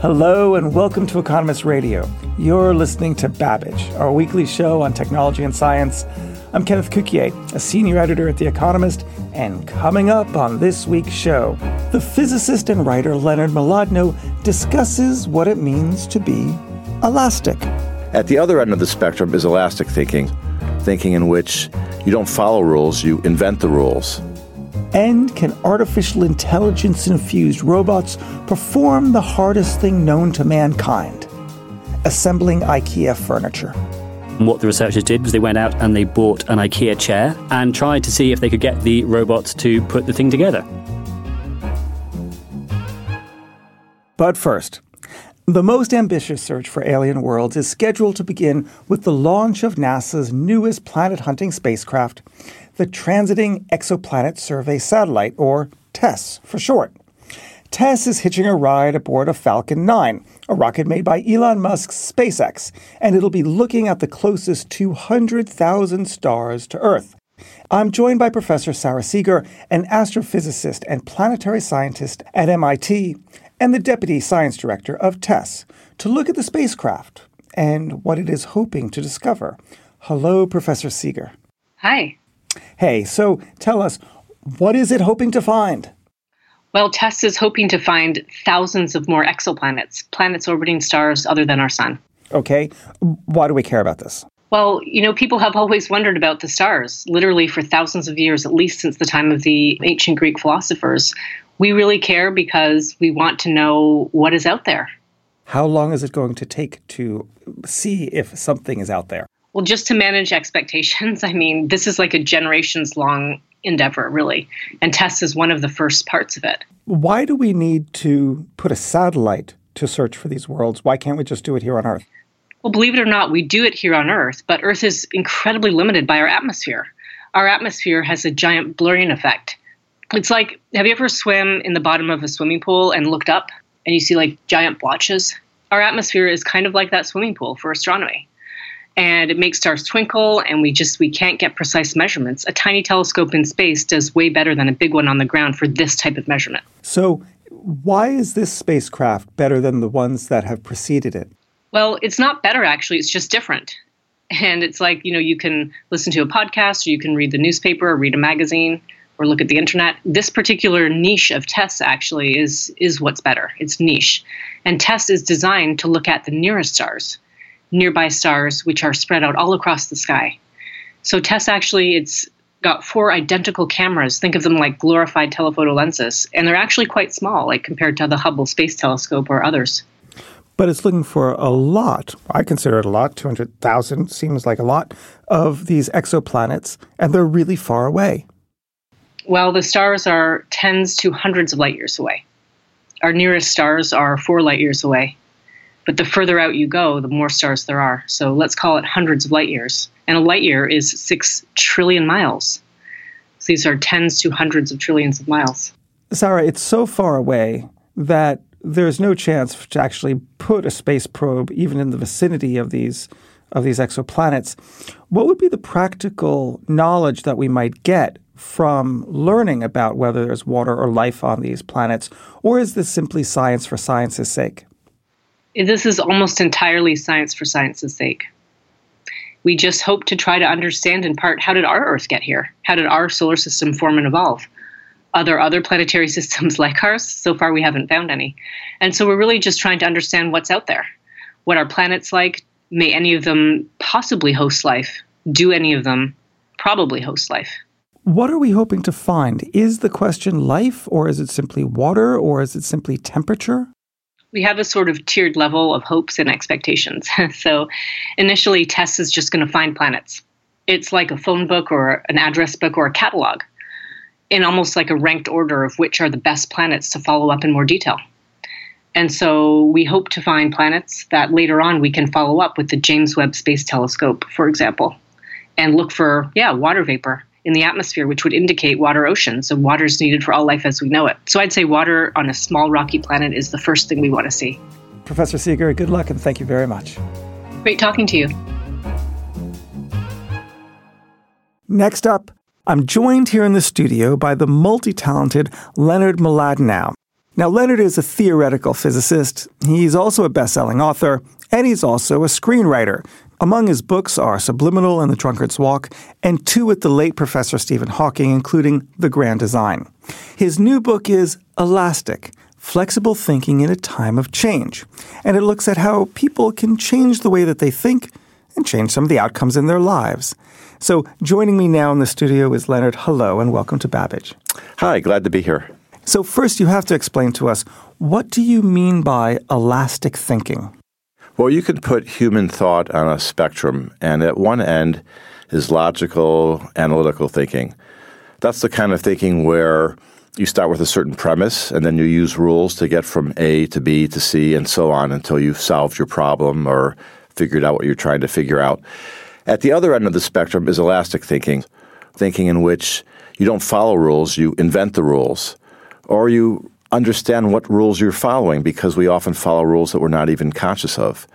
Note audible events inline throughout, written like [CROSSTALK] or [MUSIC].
Hello and welcome to Economist Radio. You're listening to Babbage, our weekly show on technology and science. I'm Kenneth Cukier, a senior editor at The Economist, and coming up on this week's show, the physicist and writer Leonard Mlodinow discusses what it means to be elastic. At the other end of the spectrum is elastic thinking, thinking in which you don't follow rules, you invent the rules. And can artificial intelligence infused robots perform the hardest thing known to mankind? Assembling IKEA furniture. What the researchers did was they went out and they bought an IKEA chair and tried to see if they could get the robots to put the thing together. But first, the most ambitious search for alien worlds is scheduled to begin with the launch of NASA's newest planet hunting spacecraft, the Transiting Exoplanet Survey Satellite, or TESS for short. TESS is hitching a ride aboard a Falcon 9, a rocket made by Elon Musk's SpaceX, and it'll be looking at the closest 200,000 stars to Earth. I'm joined by Professor Sara Seager, an astrophysicist and planetary scientist at MIT, and the Deputy Science Director of TESS, to look at the spacecraft and what it is hoping to discover. Hello, Professor Seager. Hi. Hey, so tell us, what is it hoping to find? Well, TESS is hoping to find thousands of more exoplanets, planets orbiting stars other than our sun. Okay, why do we care about this? Well, you know, people have always wondered about the stars, literally for thousands of years, at least since the time of the ancient Greek philosophers. We really care because we want to know what is out there. How long is it going to take to see if something is out there? Well, just to manage expectations, [LAUGHS] I mean, this is like a generations long endeavor, really. And TESS is one of the first parts of it. Why do we need to put a satellite to search for these worlds? Why can't we just do it here on Earth? Well, believe it or not, we do it here on Earth, but Earth is incredibly limited by our atmosphere. Our atmosphere has a giant blurring effect. It's like have you ever swam in the bottom of a swimming pool and looked up and you see like giant blotches? Our atmosphere is kind of like that swimming pool for astronomy and it makes stars twinkle and we just we can't get precise measurements. A tiny telescope in space does way better than a big one on the ground for this type of measurement. So why is this spacecraft better than the ones that have preceded it? Well it's not better actually. It's just different. And it's like you know you can listen to a podcast or you can read the newspaper or read a magazine or look at the internet. This particular niche of TESS actually is is what's better. It's niche. And TESS is designed to look at the nearest stars nearby stars, which are spread out all across the sky. So TESS actually, it's got four identical cameras. Think of them like glorified telephoto lenses, and they're actually quite small, like compared to the Hubble Space Telescope or others. But it's looking for a lot. I consider it a lot. Two hundred thousand seems like a lot of these exoplanets, and they're really far away. Well, the stars are tens to hundreds of light years away. Our nearest stars are four light years away. But the further out you go, the more stars there are. So let's call it hundreds of light years. And a light year is six trillion miles. So these are tens to hundreds of trillions of miles. Sara, it's so far away that there's no chance to actually put a space probe even in the vicinity of these of these exoplanets. What would be the practical knowledge that we might get from learning about whether there's water or life on these planets, or is this simply science for science's sake? This is almost entirely science for science's sake. We just hope to try to understand in part how did our Earth get here? How did our solar system form and evolve? Are there other planetary [LAUGHS] systems like ours? So far, we haven't found any. And so we're really just trying to understand what's out there. What are planets like? May any of them possibly host life? Do any of them probably host life? What are we hoping to find? Is the question life, or is it simply water, or is it simply temperature? We have a sort of tiered level of hopes and expectations. [LAUGHS] so initially, TESS is just going to find planets. It's like a phone book or an address book or a catalog. in almost like a ranked order of which are the best planets to follow up in more detail. And so we hope to find planets that later on we can follow up with the James Webb Space Telescope, for example, and look for, yeah, water vapor in the atmosphere, which would indicate water oceans. And water is needed for all life as we know it. So I'd say water on a small rocky planet is the first thing we want to see. Professor Seager, good luck and thank you very much. Great talking to you. Next up, I'm joined here in the studio by the multi talented Leonard Mlodinow. Now, Leonard is a theoretical physicist. He's also a best selling author, and he's also a screenwriter. Among his books are Subliminal and The Drunkard's Walk, and two with the late Professor Stephen Hawking, including The Grand Design. His new book is Elastic Flexible Thinking in a Time of Change, and it looks at how people can change the way that they think and change some of the outcomes in their lives. So, joining me now in the studio is Leonard. Hello, and welcome to Babbage. Hi, glad to be here. So, first, you have to explain to us what do you mean by elastic thinking? Well, you can put human thought on a spectrum, and at one end is logical, analytical thinking. That's the kind of thinking where you start with a certain premise and then you use rules to get from A to B to C and so on until you've solved your problem or figured out what you're trying to figure out. At the other end of the spectrum is elastic thinking, thinking in which you don't follow rules, you invent the rules, or you understand what rules you're following because we often follow rules that we're not even conscious of.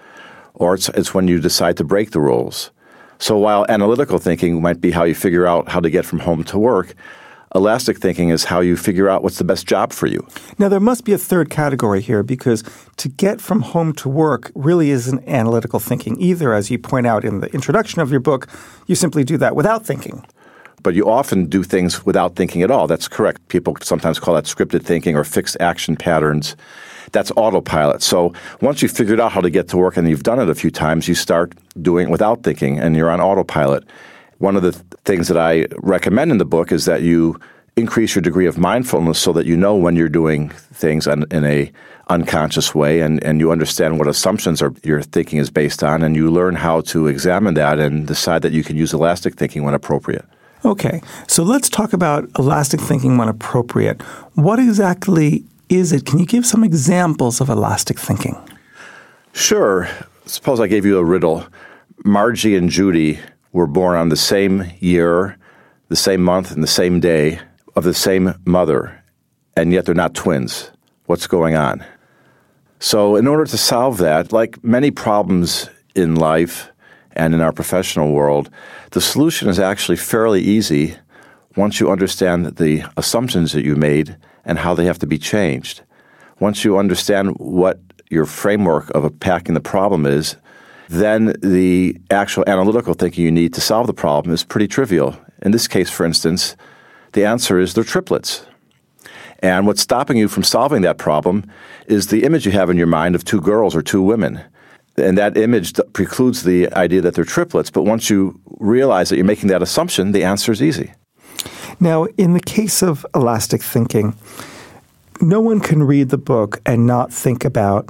Or it's, it's when you decide to break the rules. So while analytical thinking might be how you figure out how to get from home to work, Elastic thinking is how you figure out what's the best job for you. Now, there must be a third category here because to get from home to work really isn't analytical thinking either. As you point out in the introduction of your book, you simply do that without thinking. But you often do things without thinking at all. That's correct. People sometimes call that scripted thinking or fixed action patterns. That's autopilot. So once you've figured out how to get to work and you've done it a few times, you start doing it without thinking and you're on autopilot. One of the things that I recommend in the book is that you increase your degree of mindfulness so that you know when you're doing things in, in a unconscious way and, and you understand what assumptions are, your thinking is based on and you learn how to examine that and decide that you can use elastic thinking when appropriate. Okay, so let's talk about elastic thinking when appropriate. What exactly is it? Can you give some examples of elastic thinking? Sure. Suppose I gave you a riddle. Margie and Judy were born on the same year, the same month, and the same day of the same mother, and yet they're not twins. What's going on? So, in order to solve that, like many problems in life and in our professional world, the solution is actually fairly easy once you understand the assumptions that you made and how they have to be changed. Once you understand what your framework of attacking the problem is then the actual analytical thinking you need to solve the problem is pretty trivial. In this case, for instance, the answer is they're triplets. And what's stopping you from solving that problem is the image you have in your mind of two girls or two women. And that image precludes the idea that they're triplets. But once you realize that you're making that assumption, the answer is easy. Now, in the case of elastic thinking, no one can read the book and not think about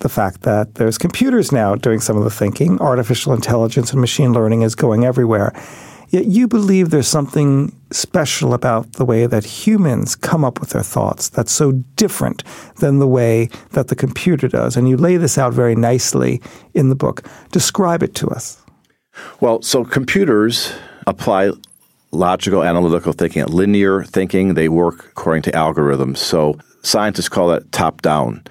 the fact that there's computers now doing some of the thinking, artificial intelligence and machine learning is going everywhere. Yet you believe there's something special about the way that humans come up with their thoughts that's so different than the way that the computer does. And you lay this out very nicely in the book. Describe it to us. Well, so computers apply logical analytical thinking, linear thinking. They work according to algorithms. So scientists call that top down.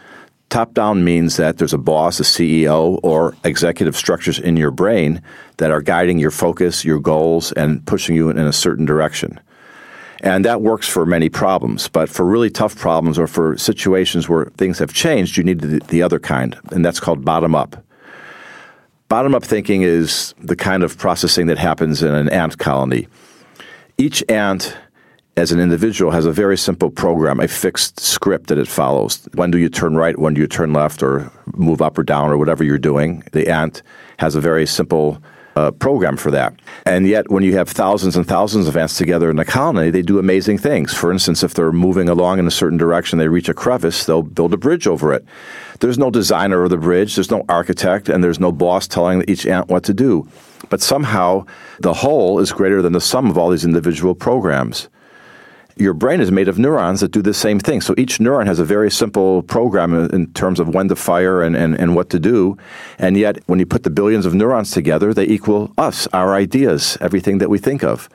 Top down means that there's a boss, a CEO, or executive structures in your brain that are guiding your focus, your goals, and pushing you in a certain direction. And that works for many problems. But for really tough problems or for situations where things have changed, you need the, the other kind, and that's called bottom up. Bottom up thinking is the kind of processing that happens in an ant colony. Each ant as an individual has a very simple program, a fixed script that it follows. When do you turn right? When do you turn left or move up or down or whatever you're doing? The ant has a very simple uh, program for that. And yet, when you have thousands and thousands of ants together in a colony, they do amazing things. For instance, if they're moving along in a certain direction, they reach a crevice, they'll build a bridge over it. There's no designer of the bridge, there's no architect, and there's no boss telling each ant what to do. But somehow, the whole is greater than the sum of all these individual programs your brain is made of neurons that do the same thing. So each neuron has a very simple program in terms of when to fire and, and, and what to do. And yet, when you put the billions of neurons together, they equal us, our ideas, everything that we think of.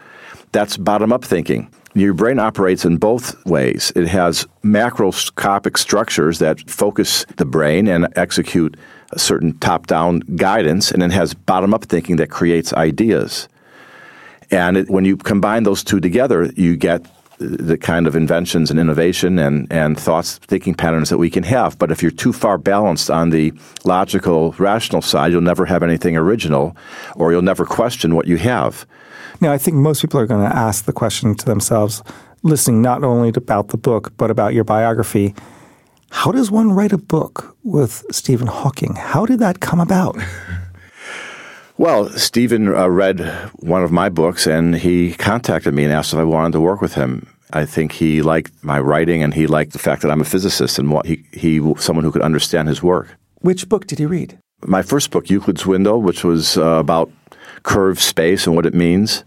That's bottom up thinking. Your brain operates in both ways. It has macroscopic structures that focus the brain and execute a certain top down guidance, and it has bottom up thinking that creates ideas. And it, when you combine those two together, you get the kind of inventions and innovation and, and thoughts, thinking patterns that we can have. But if you're too far balanced on the logical, rational side, you'll never have anything original or you'll never question what you have. Now, I think most people are going to ask the question to themselves, listening not only about the book, but about your biography. How does one write a book with Stephen Hawking? How did that come about? [LAUGHS] Well, Stephen uh, read one of my books and he contacted me and asked if I wanted to work with him. I think he liked my writing and he liked the fact that I'm a physicist and what he, he someone who could understand his work. Which book did he read? My first book, Euclid's Window, which was uh, about curved space and what it means.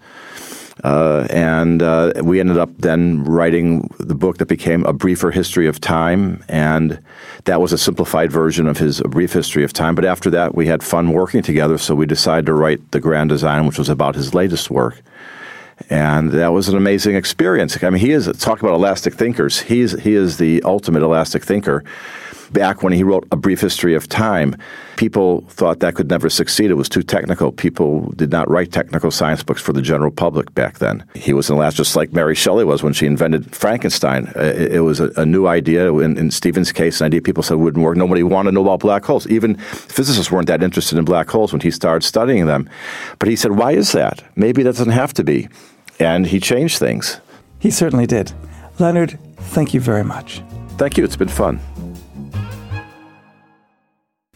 Uh, and uh, we ended up then writing the book that became A Briefer History of Time. And that was a simplified version of his A Brief History of Time. But after that, we had fun working together, so we decided to write The Grand Design, which was about his latest work. And that was an amazing experience. I mean, he is, talk about elastic thinkers, he's, he is the ultimate elastic thinker back when he wrote A Brief History of Time, people thought that could never succeed. It was too technical. People did not write technical science books for the general public back then. He was in the last, just like Mary Shelley was when she invented Frankenstein. Uh, it, it was a, a, new idea. In, in Stephen's case, an idea people said wouldn't work. Nobody wanted to know about black holes. Even physicists weren't that interested in black holes when he started studying them. But he said, why is that? Maybe that doesn't have to be. And he changed things. He certainly did. Leonard, thank you very much. Thank you. It's been fun.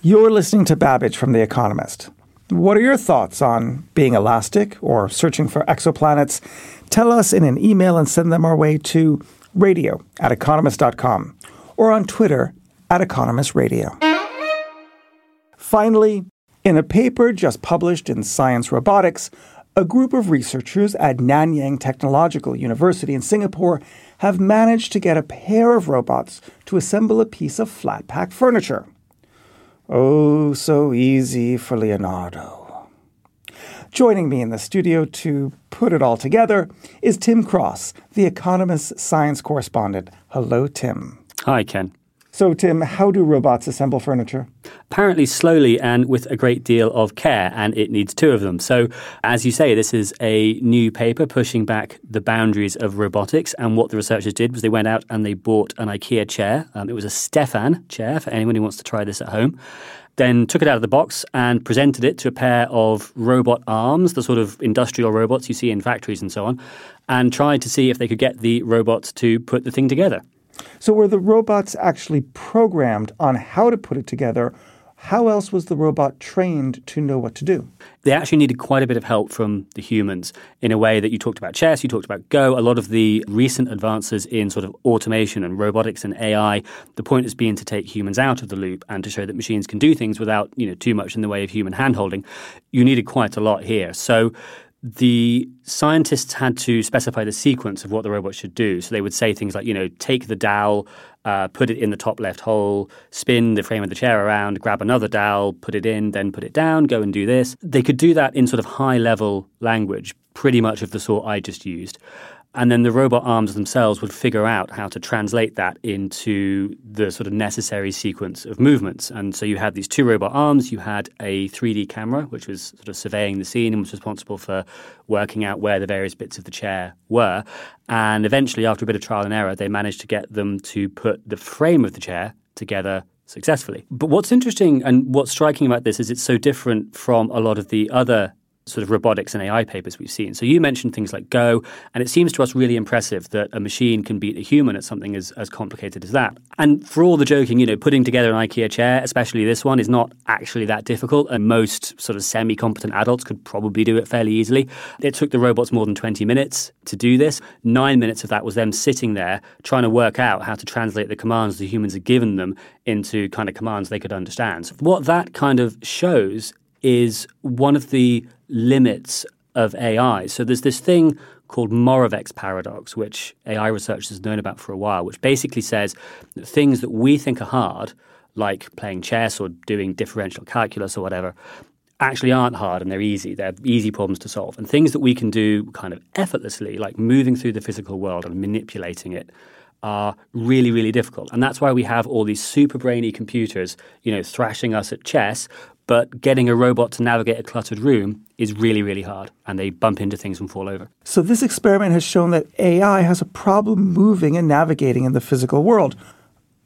You're listening to Babbage from The Economist. What are your thoughts on being elastic or searching for exoplanets? Tell us in an email and send them our way to radio at economist.com or on Twitter at Economist Radio. Finally, in a paper just published in Science Robotics, a group of researchers at Nanyang Technological University in Singapore have managed to get a pair of robots to assemble a piece of flat pack furniture. Oh, so easy for Leonardo. Joining me in the studio to put it all together is Tim Cross, the Economist science correspondent. Hello, Tim. Hi, Ken. So, Tim, how do robots assemble furniture? Apparently, slowly and with a great deal of care, and it needs two of them. So, as you say, this is a new paper pushing back the boundaries of robotics. And what the researchers did was they went out and they bought an IKEA chair. Um, it was a Stefan chair for anyone who wants to try this at home then took it out of the box and presented it to a pair of robot arms, the sort of industrial robots you see in factories and so on, and tried to see if they could get the robots to put the thing together. So, were the robots actually programmed on how to put it together? How else was the robot trained to know what to do? They actually needed quite a bit of help from the humans in a way that you talked about chess, you talked about Go. A lot of the recent advances in sort of automation and robotics and AI, the point has been to take humans out of the loop and to show that machines can do things without, you know, too much in the way of human handholding. You needed quite a lot here. So the scientists had to specify the sequence of what the robot should do. So they would say things like, you know, take the dowel, uh, put it in the top left hole, spin the frame of the chair around, grab another dowel, put it in, then put it down, go and do this. They could do that in sort of high level language, pretty much of the sort I just used. And then the robot arms themselves would figure out how to translate that into the sort of necessary sequence of movements. And so you had these two robot arms, you had a 3D camera, which was sort of surveying the scene and was responsible for working out where the various bits of the chair were. And eventually, after a bit of trial and error, they managed to get them to put the frame of the chair together successfully. But what's interesting and what's striking about this is it's so different from a lot of the other sort of robotics and AI papers we've seen. So you mentioned things like Go, and it seems to us really impressive that a machine can beat a human at something as, as complicated as that. And for all the joking, you know, putting together an IKEA chair, especially this one, is not actually that difficult, and most sort of semi-competent adults could probably do it fairly easily. It took the robots more than 20 minutes to do this. Nine minutes of that was them sitting there trying to work out how to translate the commands the humans had given them into kind of commands they could understand. So what that kind of shows is one of the limits of AI. So there's this thing called Moravec's paradox, which AI researchers have known about for a while, which basically says that things that we think are hard, like playing chess or doing differential calculus or whatever, actually aren't hard and they're easy. They're easy problems to solve. And things that we can do kind of effortlessly, like moving through the physical world and manipulating it, are really, really difficult. And that's why we have all these super brainy computers, you know, thrashing us at chess, but getting a robot to navigate a cluttered room is really, really hard. And they bump into things and fall over. So this experiment has shown that AI has a problem moving and navigating in the physical world.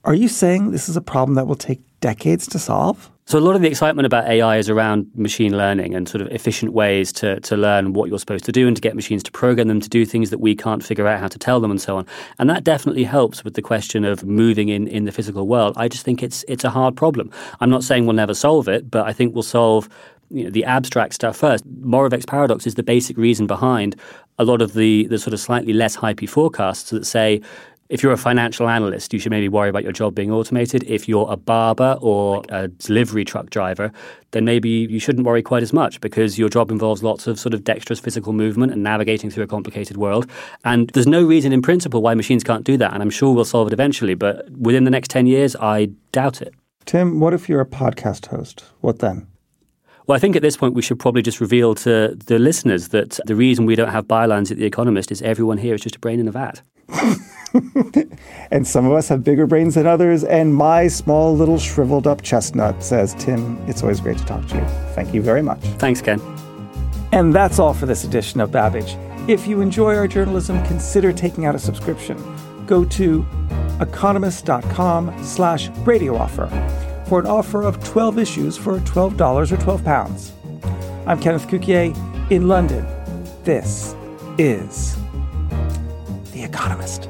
Are you saying this is a problem that will take decades to solve? So a lot of the excitement about AI is around machine learning and sort of efficient ways to, to learn what you're supposed to do and to get machines to program them to do things that we can't figure out how to tell them and so on. And that definitely helps with the question of moving in, in the physical world. I just think it's it's a hard problem. I'm not saying we'll never solve it, but I think we'll solve you know, the abstract stuff first. Moravec's paradox is the basic reason behind a lot of the, the sort of slightly less hypey forecasts that say if you're a financial analyst, you should maybe worry about your job being automated. If you're a barber or a delivery truck driver, then maybe you shouldn't worry quite as much because your job involves lots of sort of dexterous physical movement and navigating through a complicated world. And there's no reason in principle why machines can't do that. And I'm sure we'll solve it eventually. But within the next 10 years, I doubt it. Tim, what if you're a podcast host? What then? Well, I think at this point we should probably just reveal to the listeners that the reason we don't have bylines at The Economist is everyone here is just a brain in a vat. [LAUGHS] [LAUGHS] and some of us have bigger brains than others. And my small little shriveled up chestnut says, Tim, it's always great to talk to you. Thank you very much. Thanks, Ken. And that's all for this edition of Babbage. If you enjoy our journalism, consider taking out a subscription. Go to economist.com slash radio offer for an offer of 12 issues for $12 or 12 pounds. I'm Kenneth Cukier in London. This is The Economist.